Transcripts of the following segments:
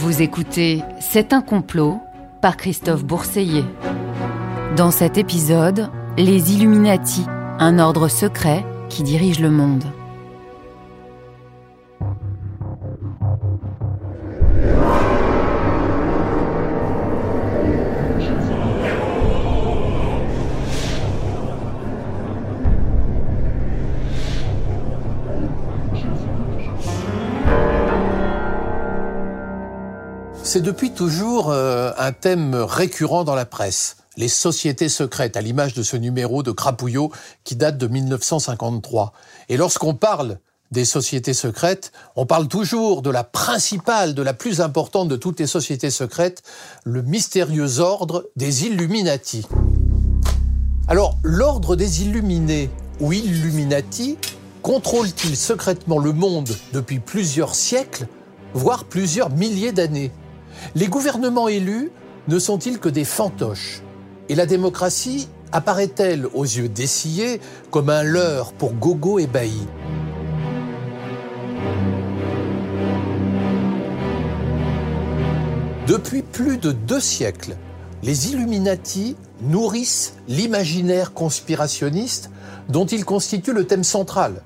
Vous écoutez C'est un complot par Christophe Bourseiller. Dans cet épisode, les Illuminati, un ordre secret qui dirige le monde. C'est depuis toujours euh, un thème récurrent dans la presse. Les sociétés secrètes, à l'image de ce numéro de Crapouillot qui date de 1953. Et lorsqu'on parle des sociétés secrètes, on parle toujours de la principale, de la plus importante de toutes les sociétés secrètes, le mystérieux ordre des Illuminati. Alors, l'ordre des Illuminés ou Illuminati contrôle-t-il secrètement le monde depuis plusieurs siècles, voire plusieurs milliers d'années? Les gouvernements élus ne sont-ils que des fantoches? Et la démocratie apparaît-elle aux yeux dessillés comme un leurre pour gogo ébahi Depuis plus de deux siècles, les Illuminati nourrissent l'imaginaire conspirationniste dont ils constituent le thème central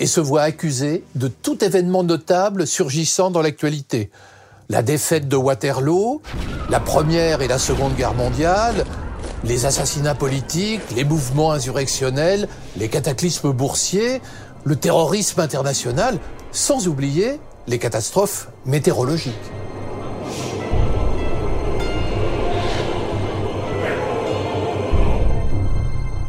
et se voient accusés de tout événement notable surgissant dans l'actualité, la défaite de Waterloo, la Première et la Seconde Guerre mondiale, les assassinats politiques, les mouvements insurrectionnels, les cataclysmes boursiers, le terrorisme international, sans oublier les catastrophes météorologiques.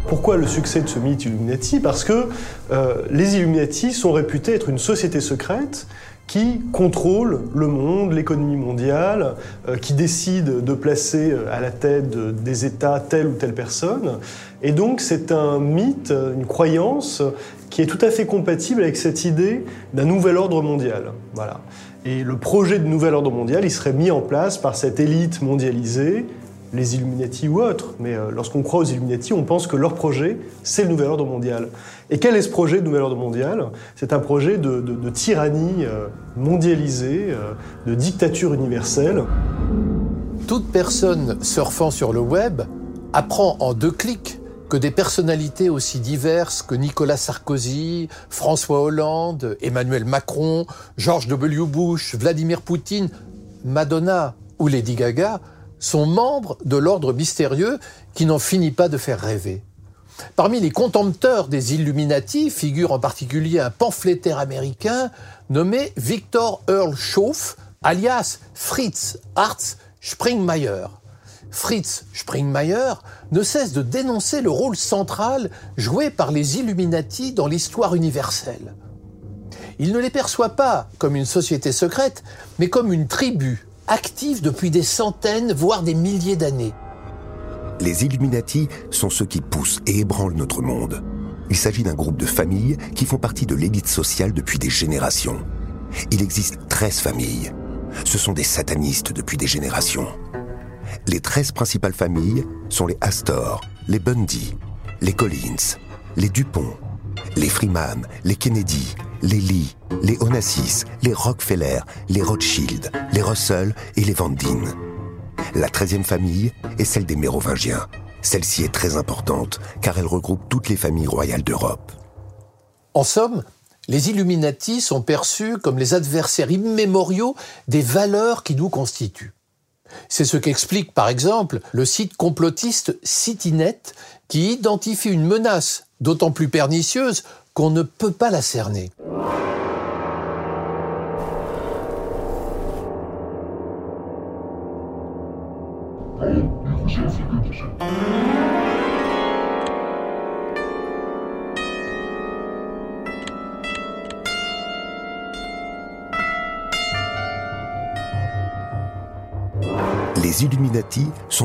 Pourquoi le succès de ce mythe Illuminati? Parce que euh, les Illuminati sont réputés être une société secrète qui contrôle le monde, l'économie mondiale, euh, qui décide de placer euh, à la tête des États telle ou telle personne. Et donc c'est un mythe, une croyance qui est tout à fait compatible avec cette idée d'un nouvel ordre mondial. Voilà. Et le projet de nouvel ordre mondial, il serait mis en place par cette élite mondialisée les Illuminati ou autres, mais euh, lorsqu'on croit aux Illuminati, on pense que leur projet, c'est le nouvel ordre mondial. Et quel est ce projet de nouvel ordre mondial? C'est un projet de, tyrannie euh, mondialisée, euh, de dictature universelle. Toute personne surfant sur le web apprend en deux clics que des personnalités aussi diverses que Nicolas Sarkozy, François Hollande, Emmanuel Macron, George W. Bush, Vladimir Poutine, Madonna ou Lady Gaga sont membres de l'ordre mystérieux qui n'en finit pas de faire rêver. Parmi les contempteurs des Illuminati figure en particulier un pamphlétaire américain nommé Victor Earl Schauff, alias Fritz Hartz Springmeier. Fritz Springmeier ne cesse de dénoncer le rôle central joué par les Illuminati dans l'histoire universelle. Il ne les perçoit pas comme une société secrète, mais comme une tribu actifs depuis des centaines, voire des milliers d'années. Les Illuminati sont ceux qui poussent et ébranlent notre monde. Il s'agit d'un groupe de familles qui font partie de l'élite sociale depuis des générations. Il existe 13 familles. Ce sont des satanistes depuis des générations. Les 13 principales familles sont les Astor, les Bundy, les Collins, les Dupont, les Freeman, les Kennedy, les Lee, les Onassis, les Rockefeller, les Rothschild, les Russell et les Van. La treizième famille est celle des Mérovingiens. Celle-ci est très importante car elle regroupe toutes les familles royales d'Europe. En somme, les Illuminati sont perçus comme les adversaires immémoriaux des valeurs qui nous constituent. C'est ce qu'explique par exemple le site complotiste CityNet qui identifie une menace d'autant plus pernicieuse qu'on ne peut pas la cerner.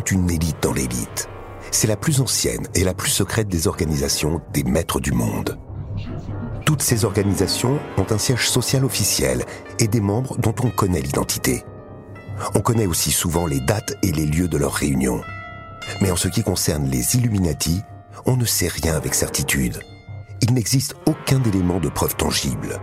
Une élite dans l'élite. C'est la plus ancienne et la plus secrète des organisations des maîtres du monde. Toutes ces organisations ont un siège social officiel et des membres dont on connaît l'identité. On connaît aussi souvent les dates et les lieux de leurs réunions. Mais en ce qui concerne les Illuminati, on ne sait rien avec certitude. Il n'existe aucun élément de preuve tangible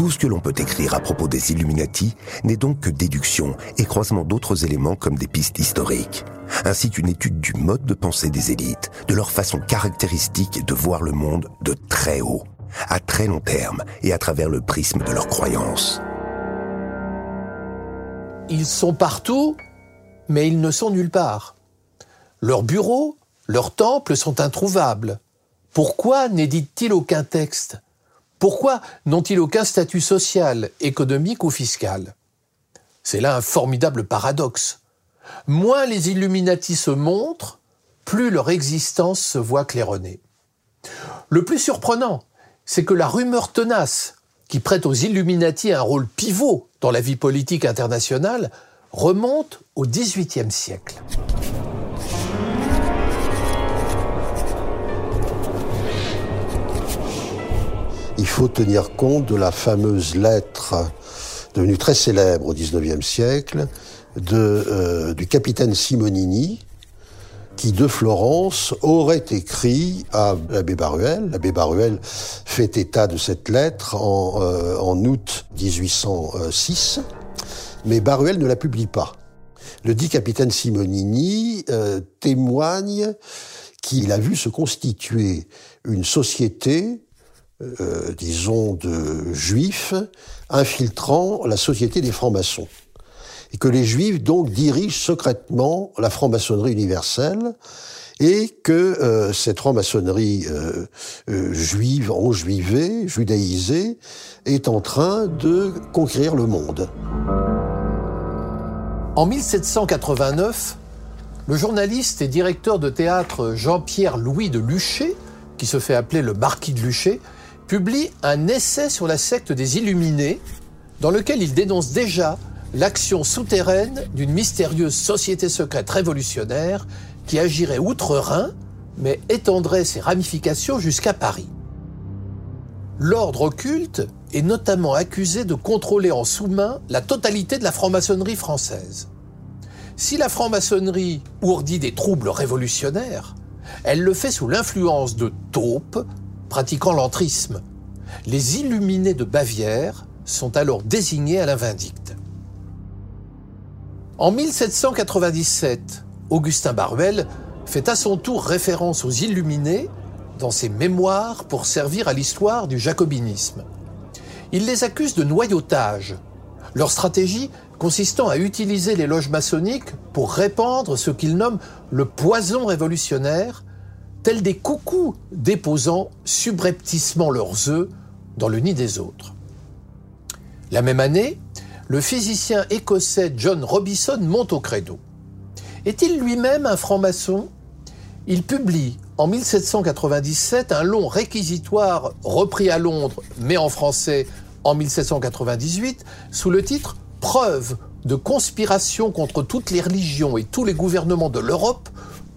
Tout ce que l'on peut écrire à propos des Illuminati n'est donc que déduction et croisement d'autres éléments comme des pistes historiques, ainsi qu'une étude du mode de pensée des élites, de leur façon caractéristique de voir le monde de très haut, à très long terme et à travers le prisme de leurs croyances. Ils sont partout, mais ils ne sont nulle part. Leurs bureaux, leurs temples sont introuvables. Pourquoi n'éditent-ils aucun texte? Pourquoi n'ont-ils aucun statut social, économique ou fiscal? C'est là un formidable paradoxe. Moins les Illuminati se montrent, plus leur existence se voit claironnée. Le plus surprenant, c'est que la rumeur tenace, qui prête aux Illuminati un rôle pivot dans la vie politique internationale, remonte au XVIIIe siècle. Il faut tenir compte de la fameuse lettre devenue très célèbre au XIXe siècle de, euh, du capitaine Simonini, qui de Florence aurait écrit à l'abbé Baruel. L'abbé Baruel fait état de cette lettre en, euh, en août 1806, mais Baruel ne la publie pas. Le dit capitaine Simonini euh, témoigne qu'il a vu se constituer une société euh, disons, de juifs infiltrant la société des francs-maçons. Et que les juifs, donc, dirigent secrètement la franc-maçonnerie universelle et que euh, cette franc-maçonnerie euh, euh, juive, enjuivée, judaïsée, est en train de conquérir le monde. En 1789, le journaliste et directeur de théâtre Jean-Pierre Louis de Luché, qui se fait appeler le marquis de Luché, publie un essai sur la secte des Illuminés, dans lequel il dénonce déjà l'action souterraine d'une mystérieuse société secrète révolutionnaire qui agirait outre-Rhin, mais étendrait ses ramifications jusqu'à Paris. L'ordre occulte est notamment accusé de contrôler en sous-main la totalité de la franc-maçonnerie française. Si la franc-maçonnerie ourdit des troubles révolutionnaires, elle le fait sous l'influence de taupes, pratiquant l'entrisme. Les illuminés de Bavière sont alors désignés à la vindicte. En 1797, Augustin Baruel fait à son tour référence aux illuminés dans ses mémoires pour servir à l'histoire du jacobinisme. Il les accuse de noyautage, leur stratégie consistant à utiliser les loges maçonniques pour répandre ce qu'il nomme le poison révolutionnaire tels des coucous déposant subrepticement leurs œufs dans le nid des autres. La même année, le physicien écossais John Robison monte au credo. Est-il lui-même un franc-maçon? Il publie en 1797 un long réquisitoire repris à Londres, mais en français en 1798, sous le titre Preuve de conspiration contre toutes les religions et tous les gouvernements de l'Europe,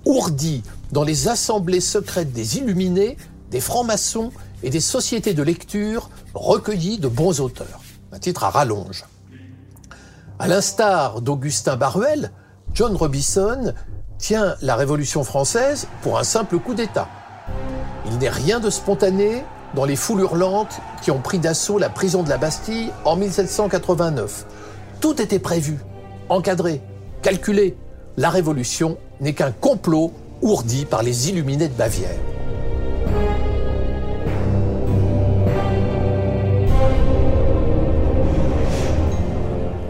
ourdi dans les assemblées secrètes des illuminés, des francs-maçons et des sociétés de lecture recueillies de bons auteurs. Un titre à rallonge. À l'instar d'Augustin Baruel, John Robison tient la Révolution française pour un simple coup d'État. Il n'est rien de spontané dans les foules hurlantes qui ont pris d'assaut la prison de la Bastille en 1789. Tout était prévu, encadré, calculé. La Révolution n'est qu'un complot ourdi par les illuminés de Bavière.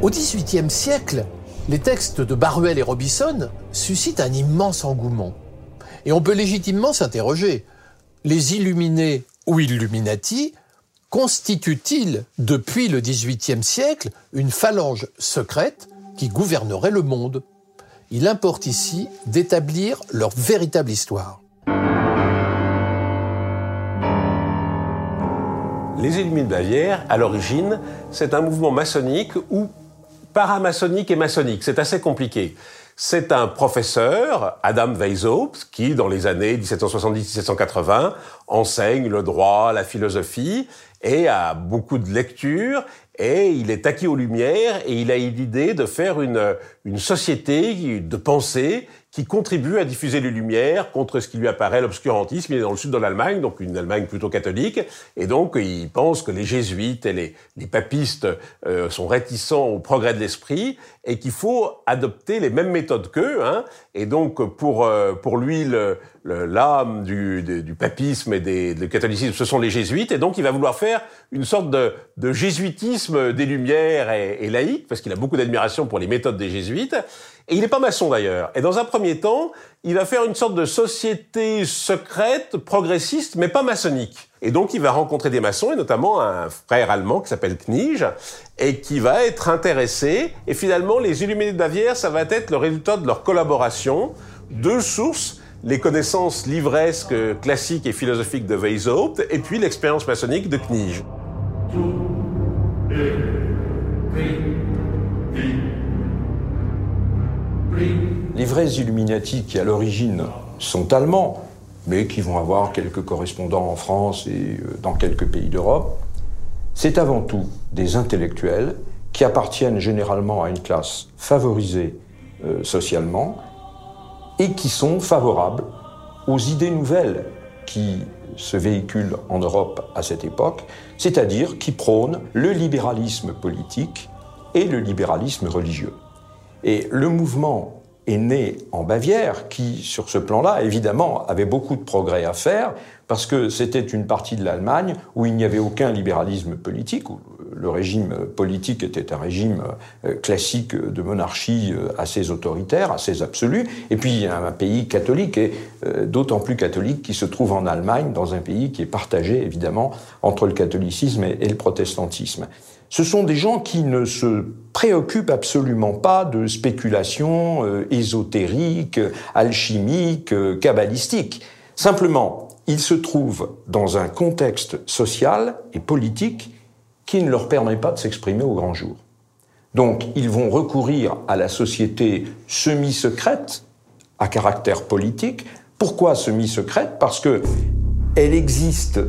Au XVIIIe siècle, les textes de Baruel et Robison suscitent un immense engouement. Et on peut légitimement s'interroger. Les illuminés ou illuminati constituent-ils, depuis le XVIIIe siècle, une phalange secrète qui gouvernerait le monde? Il importe ici d'établir leur véritable histoire. Les Illuminés de Bavière, à l'origine, c'est un mouvement maçonnique ou paramaçonnique et maçonnique. C'est assez compliqué. C'est un professeur, Adam Weishaupt, qui, dans les années 1770-1780, enseigne le droit, la philosophie, et a beaucoup de lectures, et il est acquis aux Lumières, et il a eu l'idée de faire une, une société de pensée qui contribue à diffuser les lumières contre ce qui lui apparaît l'obscurantisme. Il est dans le sud de l'Allemagne, donc une Allemagne plutôt catholique, et donc il pense que les jésuites et les, papistes euh, sont réticents au progrès de l'esprit et qu'il faut adopter les mêmes méthodes qu'eux. Hein. Et donc pour euh, pour lui l'âme du, papisme et du catholicisme, ce sont les jésuites, et donc il va vouloir faire une sorte de, de jésuitisme des Lumières et, et laïque, parce qu'il a beaucoup d'admiration pour les méthodes des jésuites, et il n'est pas maçon d'ailleurs. Et dans un premier temps, il va faire une sorte de société secrète, progressiste, mais pas maçonnique. Et donc il va rencontrer des maçons, et notamment un frère allemand qui s'appelle Knige, et qui va être intéressé, et finalement les Illuminés de Bavière, ça va être le résultat de leur collaboration, deux sources, les connaissances livresques, classiques et philosophiques de Weishaupt, et puis l'expérience maçonnique de Knige. Les vrais Illuminati qui à l'origine sont allemands, mais qui vont avoir quelques correspondants en France et euh, dans quelques pays d'Europe, c'est avant tout des intellectuels qui appartiennent généralement à une classe favorisée euh, socialement et qui sont favorables aux idées nouvelles qui se véhiculent en Europe à cette époque, c'est-à-dire qui prônent le libéralisme politique et le libéralisme religieux. Et le mouvement est né en Bavière, qui, sur ce plan-là, évidemment, avait beaucoup de progrès à faire, parce que c'était une partie de l'Allemagne où il n'y avait aucun libéralisme politique, où le régime politique était un régime euh, classique de monarchie euh, assez autoritaire, assez absolu, et puis un pays catholique, et euh, d'autant plus catholique qui se trouve en Allemagne, dans un pays qui est partagé, évidemment, entre le catholicisme et le protestantisme ce sont des gens qui ne se préoccupent absolument pas de spéculations euh, ésotériques, alchimiques, euh, kabbalistiques. Simplement, ils se trouvent dans un contexte social et politique qui ne leur permet pas de s'exprimer au grand jour. Donc, ils vont recourir à la société semi-secrète, à caractère politique. Pourquoi semi-secrète? Parce que elle existe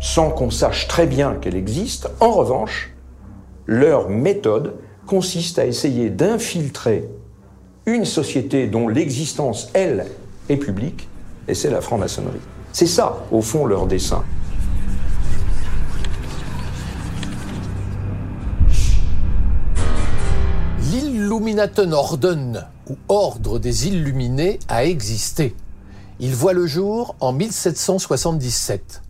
sans qu'on sache très bien qu'elle existe. En revanche, leur méthode consiste à essayer d'infiltrer une société dont l'existence, elle, est publique, et c'est la franc-maçonnerie. C'est ça, au fond, leur dessein. L'Illuminaten Orden, ou Ordre des Illuminés, a existé. Il voit le jour en 1777.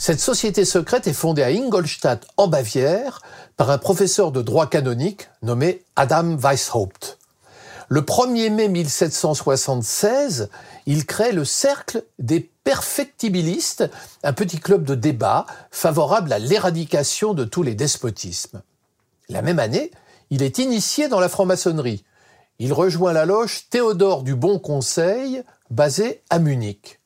Cette société secrète est fondée à Ingolstadt, en Bavière, par un professeur de droit canonique nommé Adam Weishaupt. Le 1er mai 1776, il crée le Cercle des perfectibilistes, un petit club de débat favorable à l'éradication de tous les despotismes. La même année, il est initié dans la franc-maçonnerie. Il rejoint la loge Théodore du Bon Conseil, basée à Munich.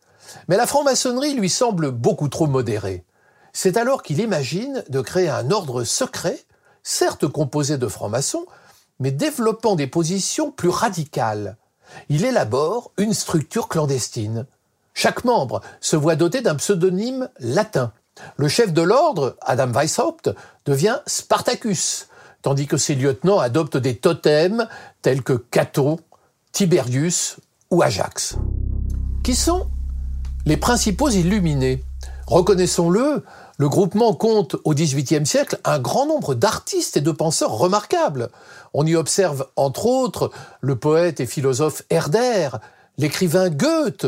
Mais la franc-maçonnerie lui semble beaucoup trop modérée. C'est alors qu'il imagine de créer un ordre secret, certes composé de francs-maçons, mais développant des positions plus radicales. Il élabore une structure clandestine. Chaque membre se voit doté d'un pseudonyme latin. Le chef de l'ordre, Adam Weishaupt, devient Spartacus, tandis que ses lieutenants adoptent des totems tels que Cato, Tiberius ou Ajax. Qui sont les principaux illuminés. Reconnaissons-le, le groupement compte au XVIIIe siècle un grand nombre d'artistes et de penseurs remarquables. On y observe entre autres le poète et philosophe Herder, l'écrivain Goethe,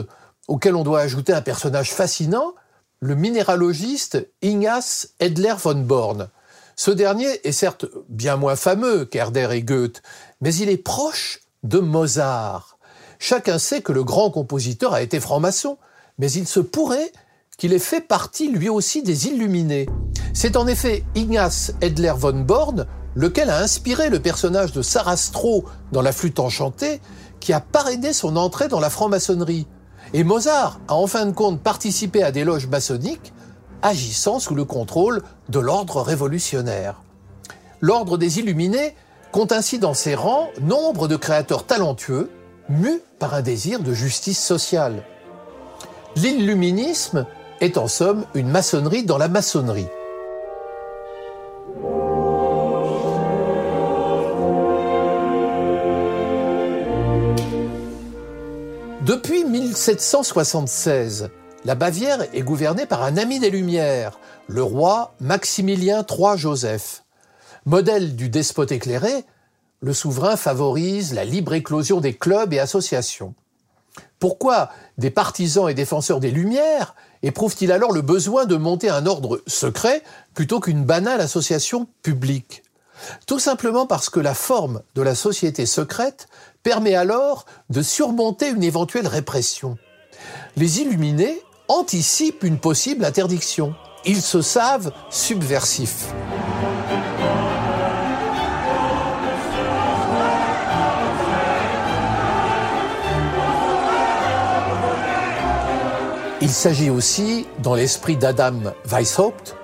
auquel on doit ajouter un personnage fascinant, le minéralogiste Ignace Edler von Born. Ce dernier est certes bien moins fameux qu'Herder et Goethe, mais il est proche de Mozart. Chacun sait que le grand compositeur a été franc-maçon, mais il se pourrait qu'il ait fait partie lui aussi des Illuminés. C'est en effet Ignace Edler von Born, lequel a inspiré le personnage de Sarastro dans La Flûte enchantée, qui a parrainé son entrée dans la franc-maçonnerie. Et Mozart a en fin de compte participé à des loges maçonniques, agissant sous le contrôle de l'ordre révolutionnaire. L'ordre des Illuminés compte ainsi dans ses rangs nombre de créateurs talentueux, mus par un désir de justice sociale. L'illuminisme est en somme une maçonnerie dans la maçonnerie. 1776, la Bavière est gouvernée par un ami des Lumières, le roi Maximilien III Joseph. Modèle du despote éclairé, le souverain favorise la libre éclosion des clubs et associations. Pourquoi des partisans et défenseurs des Lumières éprouvent-ils alors le besoin de monter un ordre secret plutôt qu'une banale association publique? Tout simplement parce que la forme de la société secrète permet alors de surmonter une éventuelle répression. Les illuminés anticipent une possible interdiction. Ils se savent subversifs. Il s'agit aussi, dans l'esprit d'Adam Weishaupt,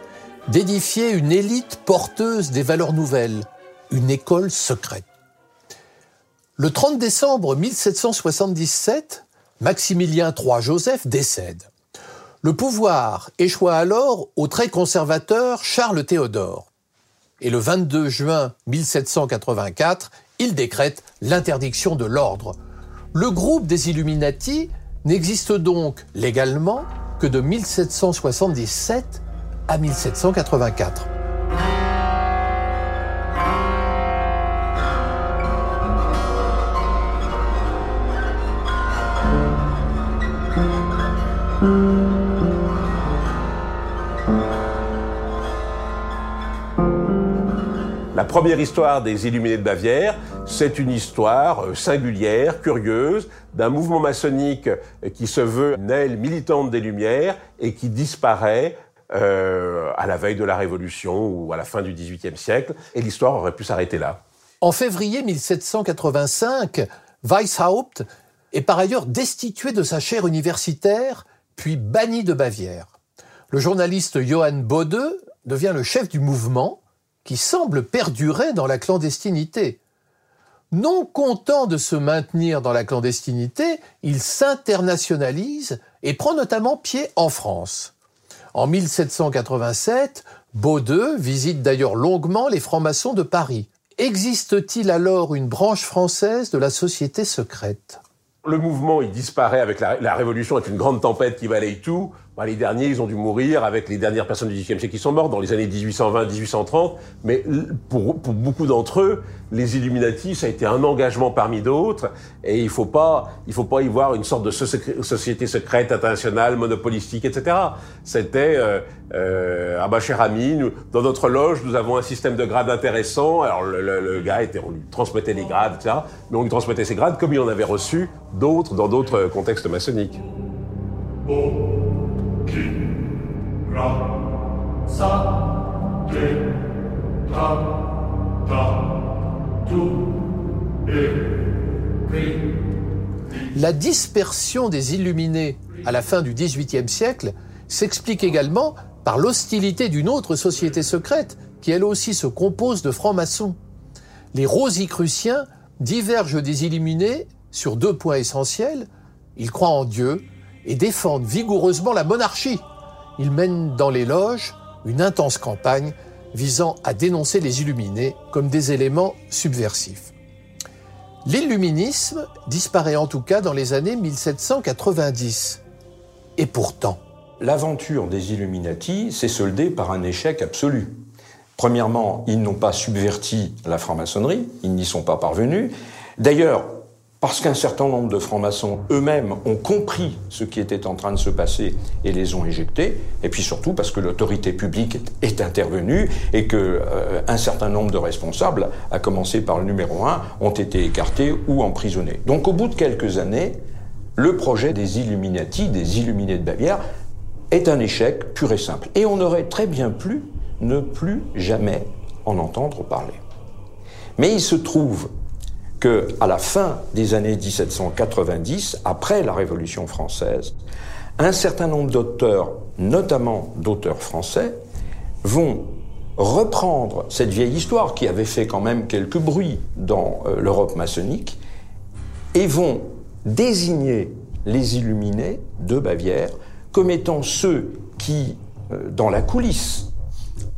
d'édifier une élite porteuse des valeurs nouvelles, une école secrète. Le 30 décembre 1777, Maximilien III Joseph décède. Le pouvoir échoua alors au très conservateur Charles Théodore. Et le 22 juin 1784, il décrète l'interdiction de l'ordre. Le groupe des Illuminati n'existe donc légalement que de 1777 à 1784. La première histoire des Illuminés de Bavière, c'est une histoire euh, singulière, curieuse, d'un mouvement maçonnique euh, qui se veut une aile militante des Lumières et qui disparaît euh, à la veille de la Révolution ou à la fin du XVIIIe siècle. Et l'histoire aurait pu s'arrêter là. En février 1785, Weishaupt est par ailleurs destitué de sa chaire universitaire, puis banni de Bavière. Le journaliste Johann Bode devient le chef du mouvement qui semble perdurer dans la clandestinité. Non content de se maintenir dans la clandestinité, il s'internationalise et prend notamment pied en France. En 1787, Baudeux visite d'ailleurs longuement les francs-maçons de Paris. Existe-t-il alors une branche française de la société secrète? Le mouvement, il disparaît avec la, Révolution, est une grande tempête qui balaye tout. Bah, les derniers, ils ont dû mourir avec les dernières personnes du XVIIIe siècle qui sont mortes dans les années 1820-1830. Mais pour, beaucoup d'entre eux, les Illuminati, ça a été un engagement parmi d'autres. Et il faut pas, faut pas y voir une sorte de société secrète internationale, monopolistique, etc. C'était, euh, euh, ah bah cher ami, dans notre loge, nous avons un système de grades intéressant. Alors le, gars était, on lui transmettait les grades, etc. Mais on lui transmettait ses grades comme il en avait reçu d'autres dans d'autres contextes maçonniques. La dispersion des illuminés à la fin du XVIIIe siècle s'explique également par l'hostilité d'une autre société secrète qui elle aussi se compose de francs-maçons. Les Rosicruciens divergent des illuminés sur deux points essentiels. Ils croient en Dieu et défendent vigoureusement la monarchie. Ils mènent dans les loges une intense campagne visant à dénoncer les illuminés comme des éléments subversifs. L'illuminisme disparaît en tout cas dans les années 1790. Et pourtant, l'aventure des Illuminati s'est soldée par un échec absolu. Premièrement, ils n'ont pas subverti la franc-maçonnerie, ils n'y sont pas parvenus. D'ailleurs, parce qu'un certain nombre de francs-maçons eux-mêmes ont compris ce qui était en train de se passer et les ont éjectés, et puis surtout parce que l'autorité publique est, intervenue et que euh, un certain nombre de responsables, à commencer par le numéro un, ont été écartés ou emprisonnés. Donc au bout de quelques années, le projet des Illuminati, des Illuminés de Bavière, est un échec pur et simple. Et on aurait très bien pu ne plus jamais en entendre parler. Mais il se trouve que à la fin des années 1790, après la Révolution française, un certain nombre d'auteurs, notamment d'auteurs français, vont reprendre cette vieille histoire qui avait fait quand même quelques bruits dans euh, l'Europe maçonnique et vont désigner les illuminés de Bavière comme étant ceux qui, euh, dans la coulisse,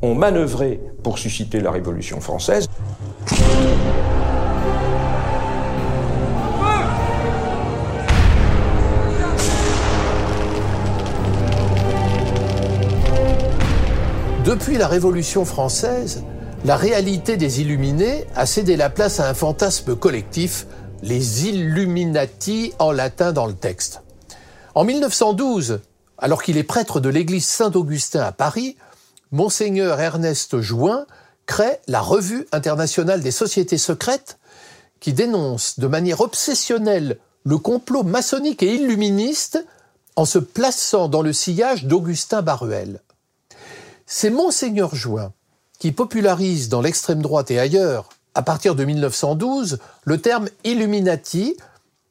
ont manœuvré pour susciter la Révolution française. Depuis la Révolution française, la réalité des Illuminés a cédé la place à un fantasme collectif, les Illuminati en latin dans le texte. En 1912, alors qu'il est prêtre de l'église Saint-Augustin à Paris, Monseigneur Ernest Jouin crée la Revue internationale des sociétés secrètes qui dénonce de manière obsessionnelle le complot maçonnique et illuministe en se plaçant dans le sillage d'Augustin Baruel. C'est Monseigneur Jouin qui popularise dans l'extrême droite et ailleurs, à partir de 1912, le terme Illuminati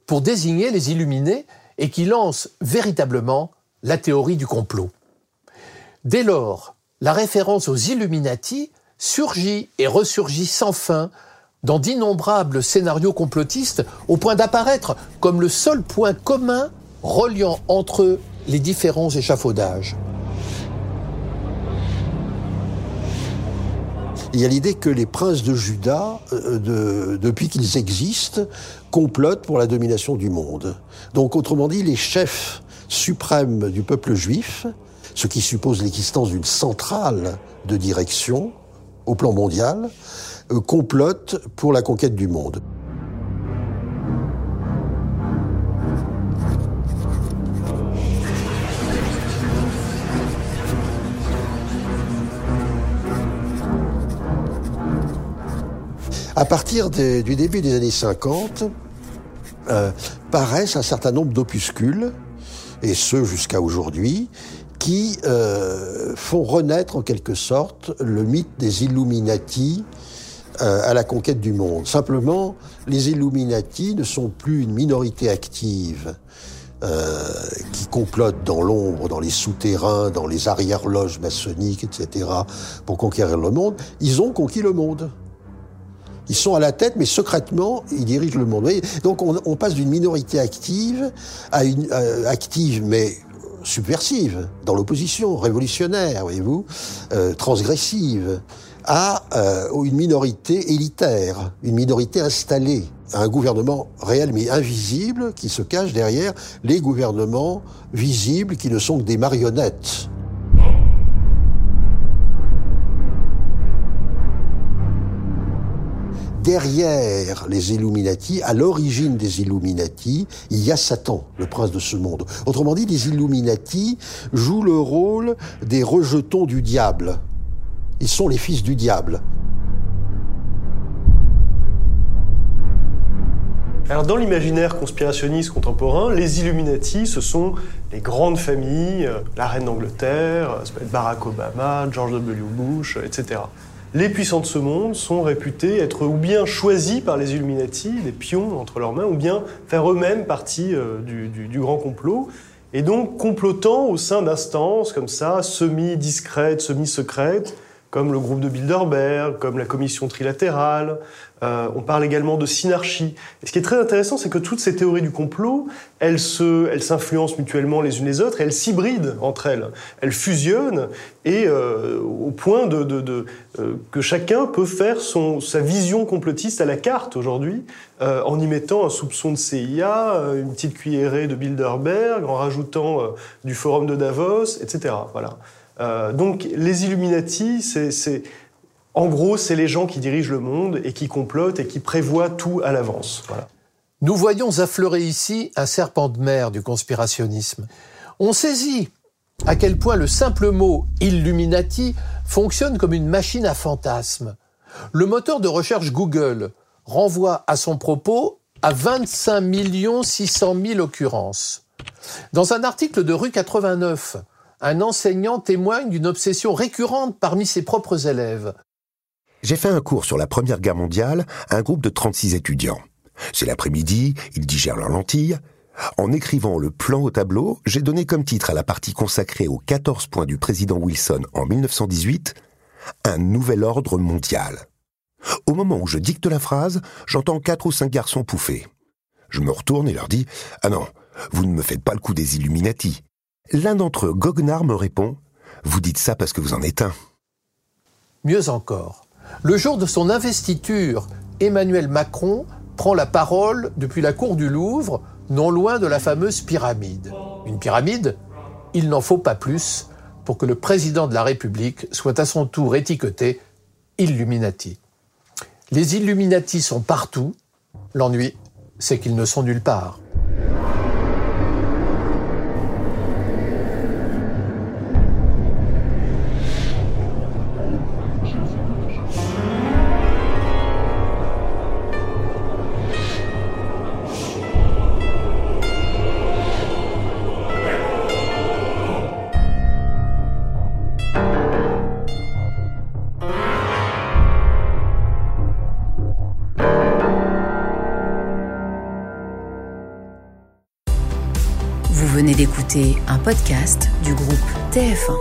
pour désigner les illuminés et qui lance véritablement la théorie du complot. Dès lors, la référence aux Illuminati surgit et ressurgit sans fin dans d'innombrables scénarios complotistes au point d'apparaître comme le seul point commun reliant entre eux les différents échafaudages. Il y a l'idée que les princes de Juda, euh, depuis qu'ils existent, complotent pour la domination du monde. Donc, autrement dit, les chefs suprêmes du peuple juif, ce qui suppose l'existence d'une centrale de direction au plan mondial, euh, complotent pour la conquête du monde. À partir du début des années 50, euh, paraissent un certain nombre d'opuscules, et ce jusqu'à aujourd'hui, qui euh, font renaître en quelque sorte le mythe des Illuminati euh, à la conquête du monde. Simplement, les Illuminati ne sont plus une minorité active qui complote dans l'ombre, dans les souterrains, dans les arrière-loges maçonniques, etc., pour conquérir le monde. Ils ont conquis le monde. Ils sont à la tête, mais secrètement, ils dirigent le monde. Donc on, passe d'une minorité active à une euh, active, mais subversive, dans l'opposition, révolutionnaire, voyez-vous, euh, transgressive, à euh, une minorité élitaire, une minorité installée, un gouvernement réel mais invisible qui se cache derrière les gouvernements visibles qui ne sont que des marionnettes. Derrière les Illuminati, à l'origine des Illuminati, il y a Satan, le prince de ce monde. Autrement dit, les Illuminati jouent le rôle des rejetons du diable. Ils sont les fils du diable. Dans l'imaginaire conspirationniste contemporain, les Illuminati, ce sont les grandes familles, euh, la reine d'Angleterre, être Barack Obama, George W. Bush, etc les puissants de ce monde sont réputés être ou bien choisis par les Illuminati, des pions entre leurs mains, ou bien faire eux-mêmes partie euh, du, grand complot, et donc complotant au sein d'instances comme ça, semi-discrètes, semi-secrètes, comme le groupe de Bilderberg, comme la commission trilatérale. Euh, on parle également de synarchie. Et ce qui est très intéressant, c'est que toutes ces théories du complot, elles se, elles s'influencent mutuellement les unes les autres, elles s'hybrident entre elles. Elles fusionnent, et euh, au point de, de, de euh, que chacun peut faire son, sa vision complotiste à la carte aujourd'hui, euh, en y mettant un soupçon de CIA, une petite cuillerée de Bilderberg, en rajoutant du forum de Davos, etc. Voilà. Euh, donc les Illuminati, c'est, en gros, c'est les gens qui dirigent le monde et qui complotent et qui prévoient tout à l'avance. Nous voyons affleurer ici un serpent de mer du conspirationnisme. On saisit à quel point le simple mot Illuminati fonctionne comme une machine à fantasmes. Le moteur de recherche Google renvoie à son propos à 25 600 000 occurrences. Dans un article de rue 89, un enseignant témoigne d'une obsession récurrente parmi ses propres élèves. J'ai fait un cours sur la Première Guerre mondiale à un groupe de 36 étudiants. C'est l'après-midi, ils digèrent leurs lentilles. En écrivant le plan au tableau, j'ai donné comme titre à la partie consacrée aux 14 points du président Wilson en 1918 Un nouvel ordre mondial. Au moment où je dicte la phrase, j'entends quatre ou cinq garçons pouffer. Je me retourne et leur dis Ah non, vous ne me faites pas le coup des Illuminati. L'un d'entre eux, Goguenard, me répond Vous dites ça parce que vous en êtes un. Mieux encore, le jour de son investiture, Emmanuel Macron prend la parole depuis la cour du Louvre, non loin de la fameuse pyramide. Une pyramide, il n'en faut pas plus pour que le président de la République soit à son tour étiqueté Illuminati. Les Illuminati sont partout, l'ennui, c'est qu'ils ne sont nulle part. Podcast du groupe TF1.